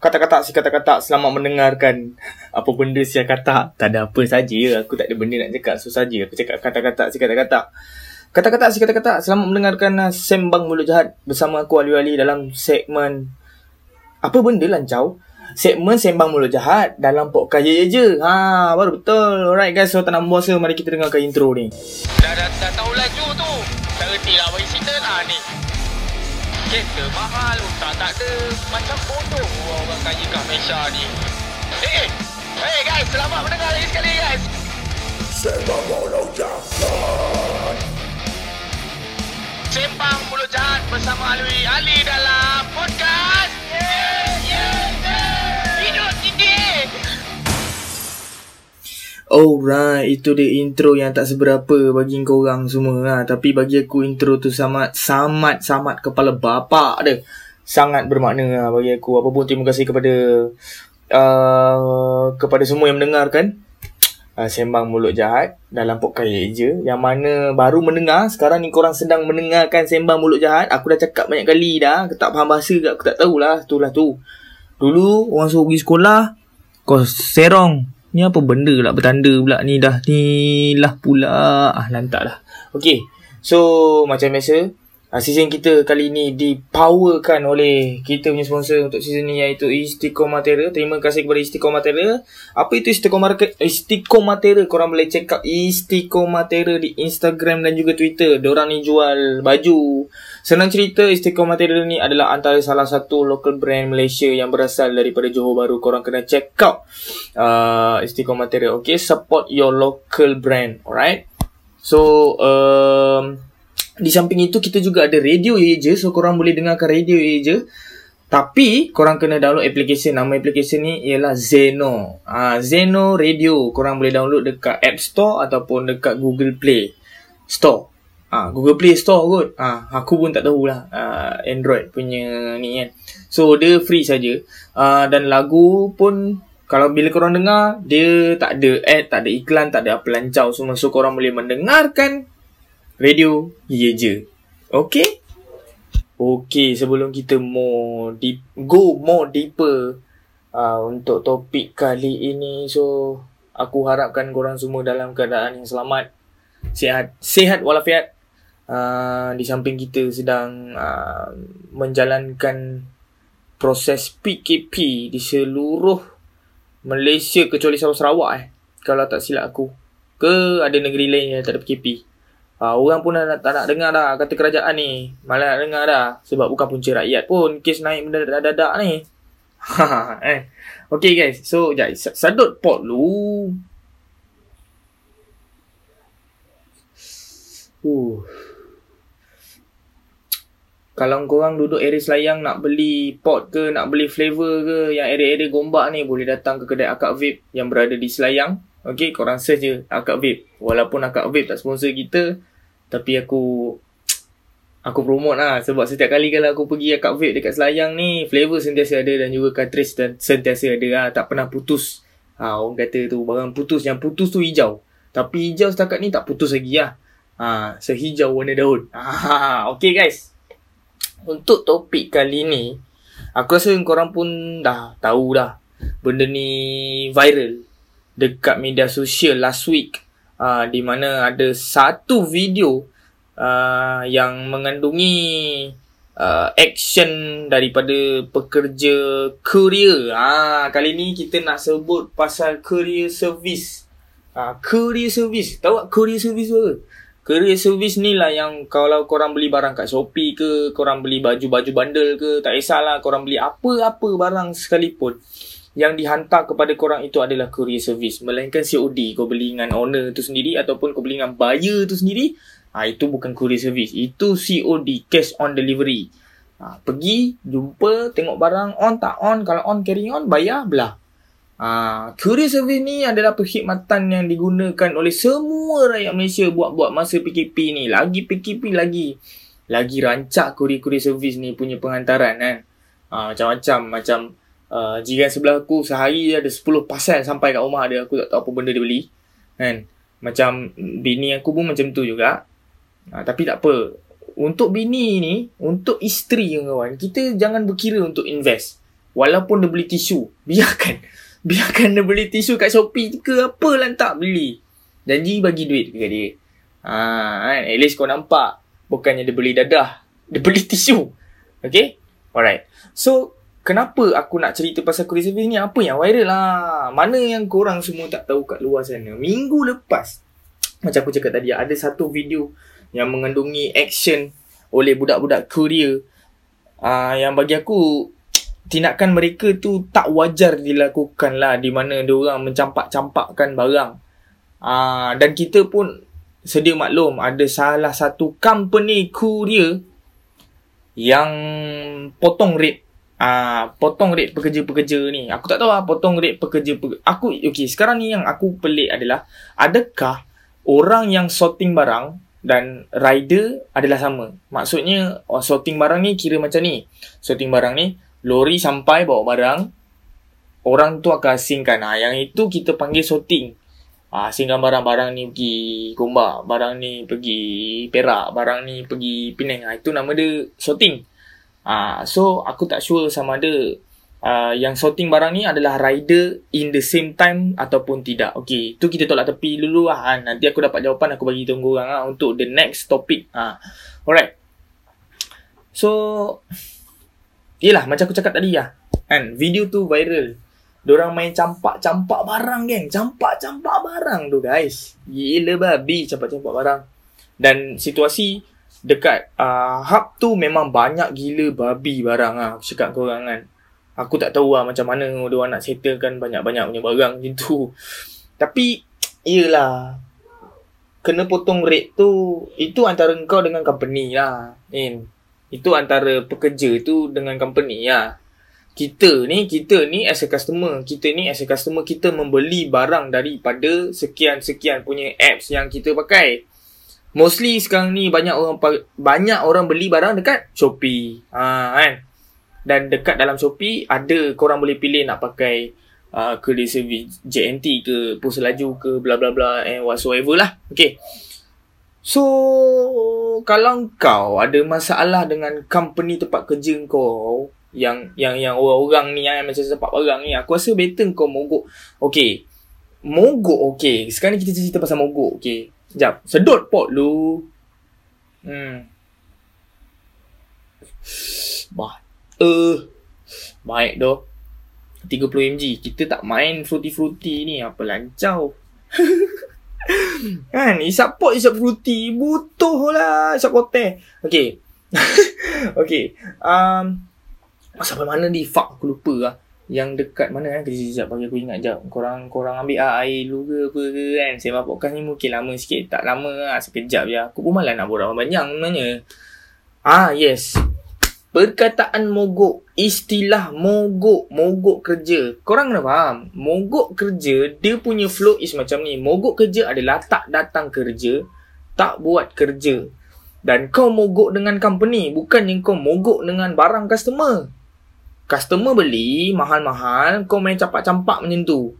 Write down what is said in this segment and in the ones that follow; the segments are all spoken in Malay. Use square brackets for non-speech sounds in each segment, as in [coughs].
kata-kata si kata-kata selamat mendengarkan apa benda si kata. Tak ada apa saja. Aku tak ada benda nak cakap. So saja aku cakap kata-kata si kata-kata. Kata-kata si kata-kata selamat mendengarkan uh, Sembang Mulut Jahat bersama aku Ali Ali dalam segmen apa benda lancau? Segmen Sembang Mulut Jahat dalam podcast je je. Ha, baru betul. Alright guys, so tak nak buang mari kita dengarkan intro ni. Dah, dah, dah tahu laju tu. Tak reti lah bagi. Kereta mahal, tak tak ada. Macam bodoh orang kaya kat Malaysia ni. Eh, eh, hey guys, selamat mendengar lagi sekali guys. Sembang Mulut Jahat Sembang Mulut Jahat bersama Alwi Ali dalam podcast. Alright, itu dia intro yang tak seberapa bagi korang semua lah. Tapi bagi aku intro tu sangat, sangat, sangat kepala bapak dia. Sangat bermakna lah bagi aku. Apa pun terima kasih kepada uh, kepada semua yang mendengarkan. Uh, Sembang Mulut Jahat dalam podcast je. Yang mana baru mendengar. Sekarang ni korang sedang mendengarkan Sembang Mulut Jahat. Aku dah cakap banyak kali dah. Aku tak faham bahasa ke aku tak tahulah. Itulah tu. Dulu orang suruh pergi sekolah. Kau serong. Ni apa benda lah bertanda pula ni dah ni lah pula. Ah lantak dah. Okay. So macam biasa. Uh, season kita kali ni dipowerkan oleh kita punya sponsor untuk season ni iaitu Istiqomatera. Terima kasih kepada Istiqomatera. Apa itu Istiqomatera? Istiqomatera korang boleh check out Istiqomatera di Instagram dan juga Twitter. Diorang ni jual baju. Senang cerita Istiqomatera ni adalah antara salah satu local brand Malaysia yang berasal daripada Johor Bahru. Korang kena check out uh, Istiqomatera. Okay, support your local brand. Alright. So, um, di samping itu kita juga ada radio je so korang boleh dengarkan radio je tapi korang kena download application. Nama application ni ialah Zeno. Ah Zeno Radio. Korang boleh download dekat App Store ataupun dekat Google Play Store. Ah Google Play Store kot. Ah aku pun tak tahulah ah Android punya ni kan. So dia free saja. Ah dan lagu pun kalau bila korang dengar dia tak ada ad tak ada iklan tak ada apa lancau semua. So korang boleh mendengarkan radio ye je. Okay? Okay, sebelum kita more deep, go more deeper uh, untuk topik kali ini. So, aku harapkan korang semua dalam keadaan yang selamat, sihat, sihat walafiat. Uh, di samping kita sedang uh, menjalankan proses PKP di seluruh Malaysia kecuali Sarawak eh. Kalau tak silap aku. Ke ada negeri lain yang tak ada PKP. Ha, orang pun dah, tak nak dengar dah kata kerajaan ni. Malah nak dengar dah. Sebab bukan punca rakyat pun kes naik mendadak-dadak ni. [laughs] eh. Okay guys. So, jap. Sadut pot lu. Uh. Kalau korang duduk area Selayang nak beli pot ke, nak beli flavor ke, yang area-area Gombak ni boleh datang ke kedai Akak Vape yang berada di Selayang. Okay, korang search je Akak Vape. Walaupun Akak Vape tak sponsor kita, tapi aku [tsk] Aku promote lah. Sebab setiap kali kalau aku pergi Akak vape dekat Selayang ni Flavor sentiasa ada Dan juga cartridge dan sentiasa ada. Lah Tak pernah putus. Ha, Orang kata tu Barang putus Yang putus tu hijau. Tapi hijau setakat ni tak putus lagi lah. Ha, Sehijau warna daun. Ha, [laughs] Okay guys. Untuk topik kali ni Aku rasa korang pun dah tahu dah. Benda ni viral Dekat media sosial last week uh, di mana ada satu video uh, yang mengandungi uh, action daripada pekerja courier. Ah uh, kali ni kita nak sebut pasal courier service. Ah uh, courier service. Tahu tak courier service apa? Courier service ni lah yang kalau korang beli barang kat Shopee ke, korang beli baju-baju bundle ke, tak kisahlah korang beli apa-apa barang sekalipun yang dihantar kepada korang itu adalah courier service. Melainkan COD kau beli dengan owner tu sendiri ataupun kau beli dengan buyer tu sendiri ha, itu bukan courier service. Itu COD cash on delivery. Ha, pergi jumpa tengok barang on tak on kalau on carry on bayar belah. Ha, courier service ni adalah perkhidmatan yang digunakan oleh semua rakyat Malaysia buat-buat masa PKP ni. Lagi PKP lagi. Lagi rancak courier-courier service ni punya penghantaran kan? Ha, macam-macam macam Uh, jiran sebelah aku sehari ada 10 pasal sampai kat rumah dia. Aku tak tahu apa benda dia beli. Kan? Macam bini aku pun macam tu juga. Uh, tapi tak apa. Untuk bini ni, untuk isteri kawan, kita jangan berkira untuk invest. Walaupun dia beli tisu. [laughs] Biarkan. Biarkan dia beli tisu kat Shopee ke apa lah tak beli. Janji bagi duit ke dia. Ha, kan? At least kau nampak. Bukannya dia beli dadah. [laughs] Dia beli tisu. Okay? Alright. So, kenapa aku nak cerita pasal Korea Service ni? Apa yang viral lah? Mana yang korang semua tak tahu kat luar sana? Minggu lepas, macam aku cakap tadi, ada satu video yang mengandungi action oleh budak-budak Korea. Uh, yang bagi aku, tindakan mereka tu tak wajar dilakukan lah di mana orang mencampak-campakkan barang. Uh, dan kita pun sedia maklum ada salah satu company Korea yang potong rate uh, potong rate pekerja-pekerja ni. Aku tak tahu lah potong rate pekerja pekerja. Aku okey, sekarang ni yang aku pelik adalah adakah orang yang sorting barang dan rider adalah sama. Maksudnya oh, sorting barang ni kira macam ni. Sorting barang ni lori sampai bawa barang orang tu akan asingkan. Ha, yang itu kita panggil sorting. Ha, asingkan barang-barang ni pergi Gombak, barang ni pergi Perak, barang ni pergi Penang. Ha, itu nama dia sorting. Ah, so aku tak sure sama ada uh, yang sorting barang ni adalah rider in the same time ataupun tidak. Okay, tu kita tolak tepi dulu lah. Ha. Nanti aku dapat jawapan aku bagi tunggu orang lah untuk the next topic. Ha. Alright. So, yelah macam aku cakap tadi lah. Kan, video tu viral. Diorang main campak-campak barang geng. Campak-campak barang tu guys. Gila babi campak-campak barang. Dan situasi dekat uh, hub tu memang banyak gila babi barang ah. Aku cakap kau orang kan aku tak tahu lah macam mana dia nak settlekan banyak-banyak punya barang macam tu. Tapi iyalah kena potong rate tu itu antara kau dengan company lah in itu antara pekerja tu dengan company lah kita ni kita ni as a customer kita ni as a customer kita membeli barang daripada sekian-sekian punya apps yang kita pakai Mostly sekarang ni banyak orang banyak orang beli barang dekat Shopee. Ha kan. Dan dekat dalam Shopee ada korang boleh pilih nak pakai uh, credit service JNT ke pos laju ke bla bla bla and whatsoever lah. Okay. So kalau kau ada masalah dengan company tempat kerja kau yang yang yang orang-orang ni yang macam sepak barang ni aku rasa better kau mogok. Okay. Mogok okay. Sekarang ni kita cerita pasal mogok. Okay. Sekejap. Sedut pot lu. Hmm. Bah. Uh. Baik doh. 30 mg. Kita tak main fruity-fruity ni. Apa lancau. [laughs] kan? Isap pot, isap fruity. Butuh lah. Isap kote. Okay. [laughs] okay. Um, sampai mana di? Fuck, aku lupa lah yang dekat mana kan kerja sekejap bagi aku ingat jap. Korang korang ambil ah, air dulu ke apa ke kan? Buat podcast ni mungkin lama sikit. Tak lama lah sekejap je. Aku pun malah nak borak banyak sebenarnya. Ah yes. Perkataan mogok istilah mogok mogok kerja. Korang kena faham. Mogok kerja dia punya flow is macam ni. Mogok kerja adalah tak datang kerja tak buat kerja. Dan kau mogok dengan company bukan yang kau mogok dengan barang customer customer beli mahal-mahal kau main campak-campak macam tu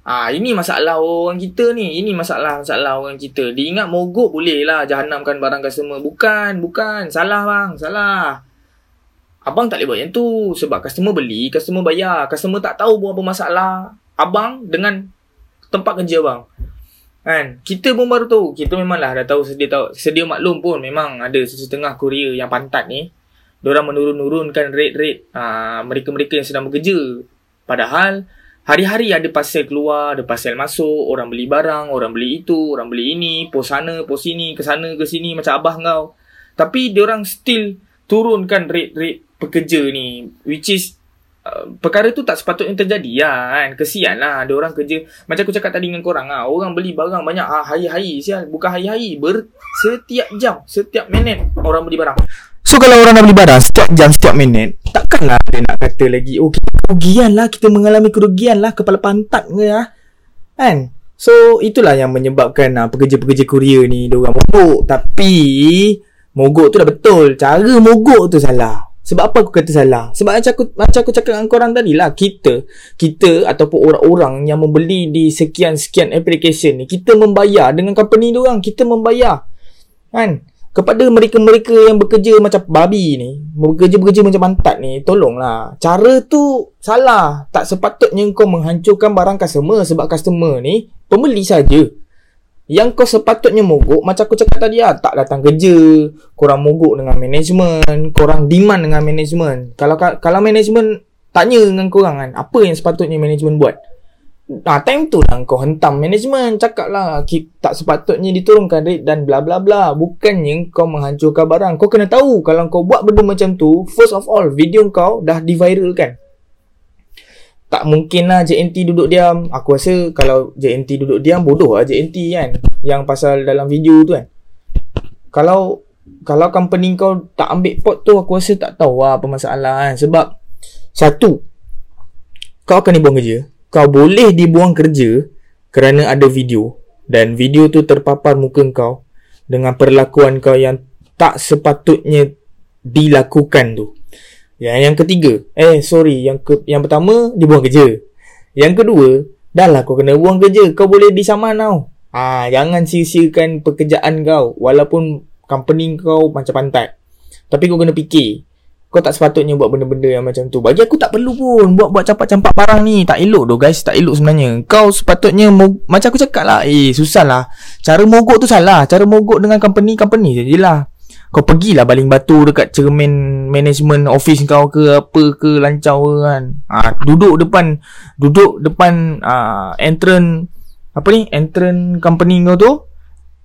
Ah, ini masalah orang kita ni. Ini masalah masalah orang kita. Dia ingat mogok boleh lah jahanamkan barang customer. Bukan, bukan. Salah bang, salah. Abang tak boleh buat yang tu. Sebab customer beli, customer bayar. Customer tak tahu apa masalah abang dengan tempat kerja bang. Kan? Kita pun baru tahu. Kita memanglah dah tahu sedia tahu. Sedia maklum pun memang ada setengah Korea yang pantat ni diorang menurun-nurunkan rate-rate uh, mereka-mereka yang sedang bekerja. Padahal hari-hari ada pasal keluar, ada pasal masuk, orang beli barang, orang beli itu, orang beli ini, pos sana, pos sini, ke sana, ke sini macam abah kau. Tapi diorang still turunkan rate-rate pekerja ni which is uh, perkara tu tak sepatutnya terjadi ya kan kesian lah ada orang kerja macam aku cakap tadi dengan korang lah orang beli barang banyak ah, hari-hari sial bukan hari-hari ber setiap jam setiap minit orang beli barang So kalau orang nak beli barang setiap jam, setiap minit Takkanlah dia nak kata lagi Oh kita kerugian lah, kita mengalami kerugian lah Kepala pantat ke lah Kan? So itulah yang menyebabkan uh, pekerja-pekerja Korea ni Dia orang mogok Tapi Mogok tu dah betul Cara mogok tu salah Sebab apa aku kata salah? Sebab macam aku, macam aku cakap dengan korang tadi lah Kita Kita ataupun orang-orang yang membeli di sekian-sekian application ni Kita membayar dengan company dia orang Kita membayar Kan? Kepada mereka-mereka yang bekerja macam babi ni, bekerja-bekerja macam pantat ni, tolonglah. Cara tu salah. Tak sepatutnya kau menghancurkan barang customer sebab customer ni pembeli saja. Yang kau sepatutnya mogok Macam aku cakap tadi lah Tak datang kerja Korang mogok dengan management Korang demand dengan management Kalau kalau management Tanya dengan korang kan Apa yang sepatutnya management buat Nah, time tu lah kau hentam. Management Cakap lah Tak sepatutnya diturunkan rate Dan bla bla bla. Bukannya kau menghancurkan barang. Kau kena tahu Kalau kau buat benda macam tu First of all Video kau dah diviralkan tak mungkin lah JNT duduk diam. Aku rasa kalau JNT duduk diam Bodoh lah JNT kan Yang pasal dalam video tu kan. Kalau Kalau company kau tak ambil pot tu Aku rasa tak tahu lah apa masalah kan. Sebab Satu Kau akan dibuang kerja Kau boleh dibuang kerja Kerana ada video Dan video tu terpapar muka kau Dengan perlakuan kau yang Tak sepatutnya Dilakukan tu yang yang ketiga, eh sorry, yang ke, yang pertama dibuang kerja. Yang kedua, dah lah kau kena buang kerja, kau boleh disaman tau. Ah, jangan sia-siakan pekerjaan kau walaupun company kau macam pantat. Tapi kau kena fikir. Kau tak sepatutnya buat benda-benda yang macam tu. Bagi aku tak perlu pun buat buat campak-campak barang ni. Tak elok doh guys, tak elok sebenarnya. Kau sepatutnya mo- macam aku cakap lah, eh susah lah. Cara mogok tu salah. Cara mogok dengan company-company je lah kau pergilah baling batu dekat cermin management office kau ke apa ke lancau ke kan. Ha, duduk depan duduk depan uh, entrance apa ni? Entrance company kau tu.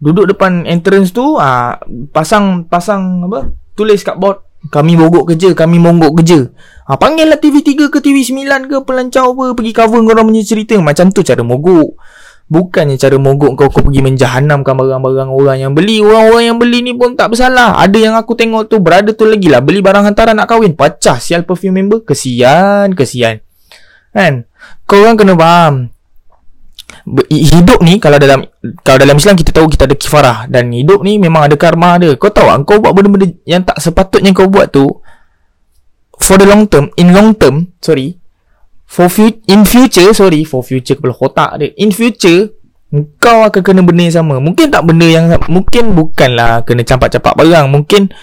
Duduk depan entrance tu uh, pasang pasang apa? Tulis kat board kami mogok kerja, kami monggok kerja. Ha, panggil lah TV3 ke TV9 ke pelancau apa pergi cover kau orang punya cerita macam tu cara mogok. Bukannya cara mogok kau kau pergi menjahanamkan barang-barang orang yang beli. Orang-orang yang beli ni pun tak bersalah. Ada yang aku tengok tu berada tu lagi lah. Beli barang hantaran nak kahwin. Pacah sial perfume member. Kesian, kesian. Kan? Kau orang kena faham. Hidup ni kalau dalam kalau dalam Islam kita tahu kita ada kifarah. Dan hidup ni memang ada karma ada. Kau tahu kau buat benda-benda yang tak sepatutnya kau buat tu for the long term, in long term, sorry, For fu- in future Sorry For future kepala otak dia In future Kau akan kena benda yang sama. Mungkin tak benda yang Mungkin bukanlah Kena campak-campak barang. Mungkin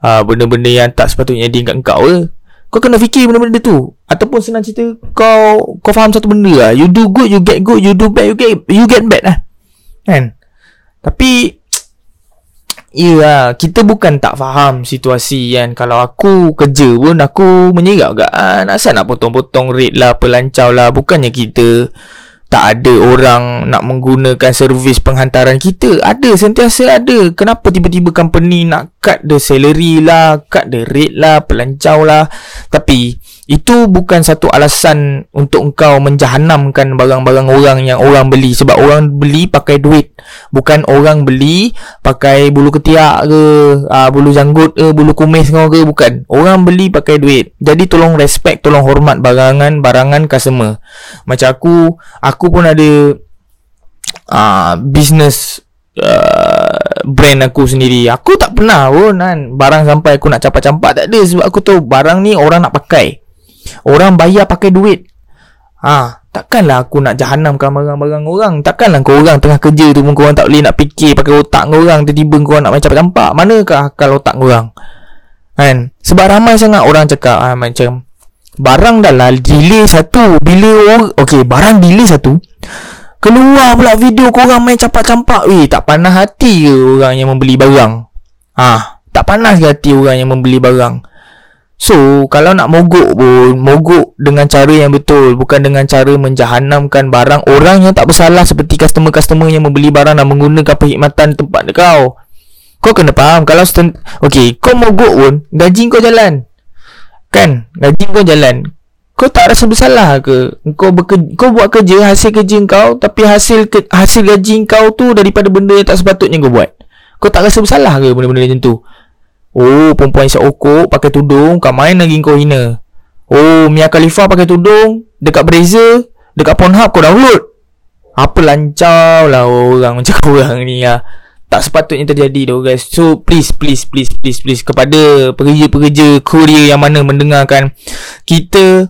uh, Benda-benda yang tak sepatutnya Dia kat kau ke Kau kena fikir benda-benda tu. Ataupun senang cerita Kau Kau faham satu benda lah. You do good You get good. You do bad You get You get bad lah. Kan? Tapi Ya kita bukan tak faham situasi kan? Kalau aku kerja pun aku menyerap kan ah, Asal nak potong-potong rate lah, pelancau lah. Bukannya kita tak ada orang nak menggunakan servis penghantaran kita. Ada, sentiasa ada. Kenapa tiba-tiba company nak cut the salary lah Cut the rate lah, pelancau lah? Tapi itu bukan satu alasan untuk engkau menjahanamkan barang-barang orang yang orang beli. Sebab orang beli pakai duit. Bukan orang beli pakai bulu ketiak ke uh, bulu janggut ke bulu kumis kau ke bukan. Orang beli pakai duit. Jadi tolong respect tolong hormat barangan barangan customer. Macam aku aku pun ada uh, business uh, brand aku sendiri. Aku tak pernah pun kan barang sampai aku nak campak-campak tak ada. Sebab aku tahu barang ni orang nak pakai Orang bayar pakai duit. Ha, takkanlah aku nak jahanamkan barang-barang orang. Takkanlah kau orang tengah kerja tu pun kau orang tak boleh nak fikir pakai otak kau orang tiba-tiba kau nak macam campak. Manakah kalau otak kau orang? Kan? Sebab ramai sangat orang cakap ha, macam barang dah lah delay satu. Bila orang okey, barang delay satu. Keluar pula video kau orang main campak-campak. Weh, tak panas hati ke orang yang membeli barang? Ah, ha, tak panas ke hati orang yang membeli barang? So, kalau nak mogok pun, mogok dengan cara yang betul. Bukan dengan cara menjahanamkan barang orang yang tak bersalah seperti customer-customer yang membeli barang dan menggunakan perkhidmatan tempat kau. Kau kena faham. Kalau, sten- okay, kau mogok pun, gaji kau jalan. Kan? Gaji kau jalan. Kau tak rasa bersalah ke? Kau, bekerja, kau buat kerja, hasil kerja kau, tapi hasil ke- hasil gaji kau tu daripada benda yang tak sepatutnya kau buat. Kau tak rasa bersalah ke benda-benda macam tu? Oh, perempuan isyak okok pakai tudung, kau main lagi kau hina. Oh, Mia Khalifa pakai tudung, dekat Brazzer, dekat Pornhub kau download. Apa lancau lah orang macam kau [laughs] orang ni lah. Tak sepatutnya terjadi tu guys. So, please, please, please, please, please. Kepada pekerja-pekerja Korea yang mana mendengarkan. Kita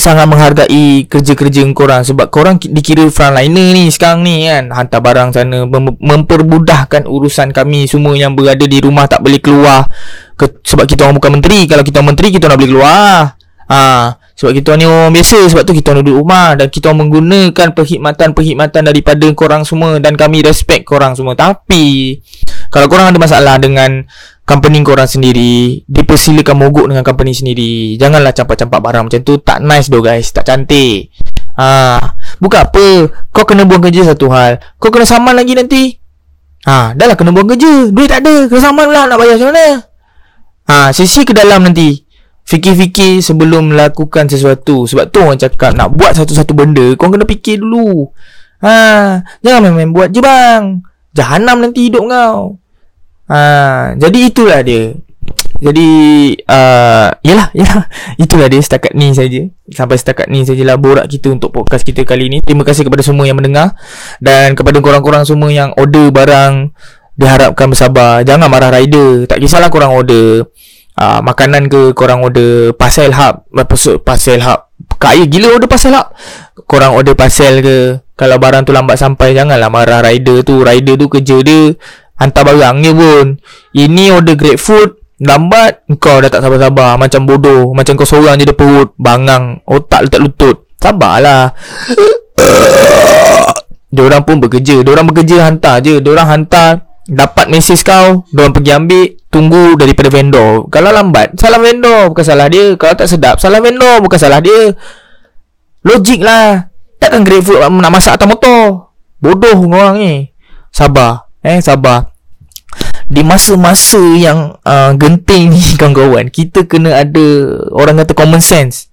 sangat menghargai kerja-kerja korang sebab korang ki- dikira frontliner ni sekarang ni kan. Hantar barang sana mem- mempermudahkan urusan kami semua yang berada di rumah tak boleh keluar. Ke- sebab kita orang bukan menteri. Kalau kita orang menteri kita nak boleh keluar. Ha sebab kita orang ni orang biasa. Sebab tu kita orang duduk rumah dan kita orang menggunakan perkhidmatan-perkhidmatan daripada korang semua dan kami respect korang semua. Tapi kalau korang ada masalah dengan company korang sendiri dipersilakan mogok dengan company sendiri. Janganlah campak-campak barang macam tu. Tak nice doh guys. Tak cantik. Ha. Bukan apa. Kau kena buang kerja satu hal. Kau kena saman lagi nanti. Ha. Dah lah kena buang kerja. Duit tak ada. Kena saman pula. Nak bayar macam mana? Ha. Sisi ke dalam nanti. Fikir-fikir sebelum melakukan sesuatu. Sebab tu orang cakap Nak buat satu-satu benda Kau kena fikir dulu. Ha, Jangan main-main buat je bang. Jahanam nanti hidup kau ha, Jadi itulah dia. Jadi uh, Yelah, yelah [laughs] Itulah dia setakat ni saja. Sampai setakat ni sajalah Borak kita untuk podcast kita kali ni. Terima kasih kepada semua yang mendengar. Dan kepada korang-korang semua yang order barang Diharapkan bersabar. Jangan marah rider. Tak kisahlah korang order uh, makanan ke korang order parcel hub. Maksud parcel hub. Kaya gila order parcel hub. Korang order parcel ke. Kalau barang tu lambat sampai janganlah marah rider tu. Rider tu kerja dia hantar barang je pun. Ini order grab food lambat. Kau dah tak sabar-sabar. Macam bodoh. Macam kau seorang je ada perut bangang otak letak lutut. Sabarlah. [coughs] Diorang pun bekerja. Diorang bekerja hantar je. Diorang hantar Dapat mesej kau. Diorang pergi ambil Tunggu daripada vendor. Kalau lambat Salah vendor Bukan salah dia. Kalau tak sedap Salah vendor Bukan salah dia. Logik lah. Takkan GrabFood nak masak atas motor? Bodoh orang ni. Sabar. Eh sabar Di masa-masa yang uh, Genting ni [laughs] kawan-kawan Kita kena ada Orang kata common sense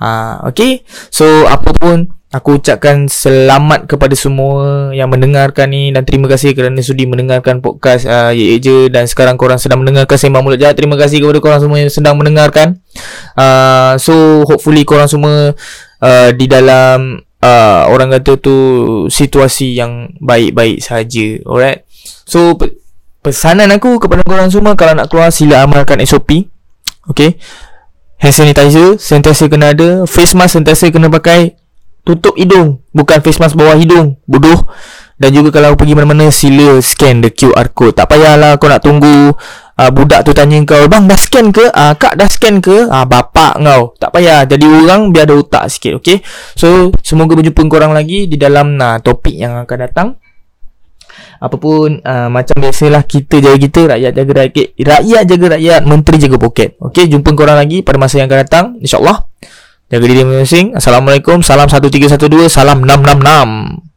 Ha, okay So apa pun Aku ucapkan selamat kepada semua yang mendengarkan ni dan terima kasih kerana sudi mendengarkan podcast uh, Ye Je dan sekarang korang sedang mendengarkan Sembang Mulut Jahat. Terima kasih kepada korang semua yang sedang mendengarkan. Uh, so hopefully korang semua uh, di dalam uh, orang kata tu situasi yang baik-baik saja. Alright. So pesanan aku kepada korang semua kalau nak keluar sila amalkan SOP. Okay. Hand sanitizer sentiasa kena ada, face mask sentiasa kena pakai, tutup hidung bukan face mask bawah hidung. Bodoh. Dan juga kalau pergi mana-mana sila scan the QR code. Tak payahlah kau nak tunggu uh, budak tu tanya kau bang dah scan ke? Uh, kak dah scan ke? Uh, bapak kau tak payah. Jadi orang biar ada otak sikit okay so semoga berjumpa korang lagi di dalam uh, topik yang akan datang Apapun uh, Macam biasalah Kita jaga kita Rakyat jaga rakyat Rakyat jaga rakyat Menteri jaga poket. Okay Jumpa korang lagi Pada masa yang akan datang InsyaAllah. Jaga diri masing-masing. Assalamualaikum. Salam 1312 Salam 666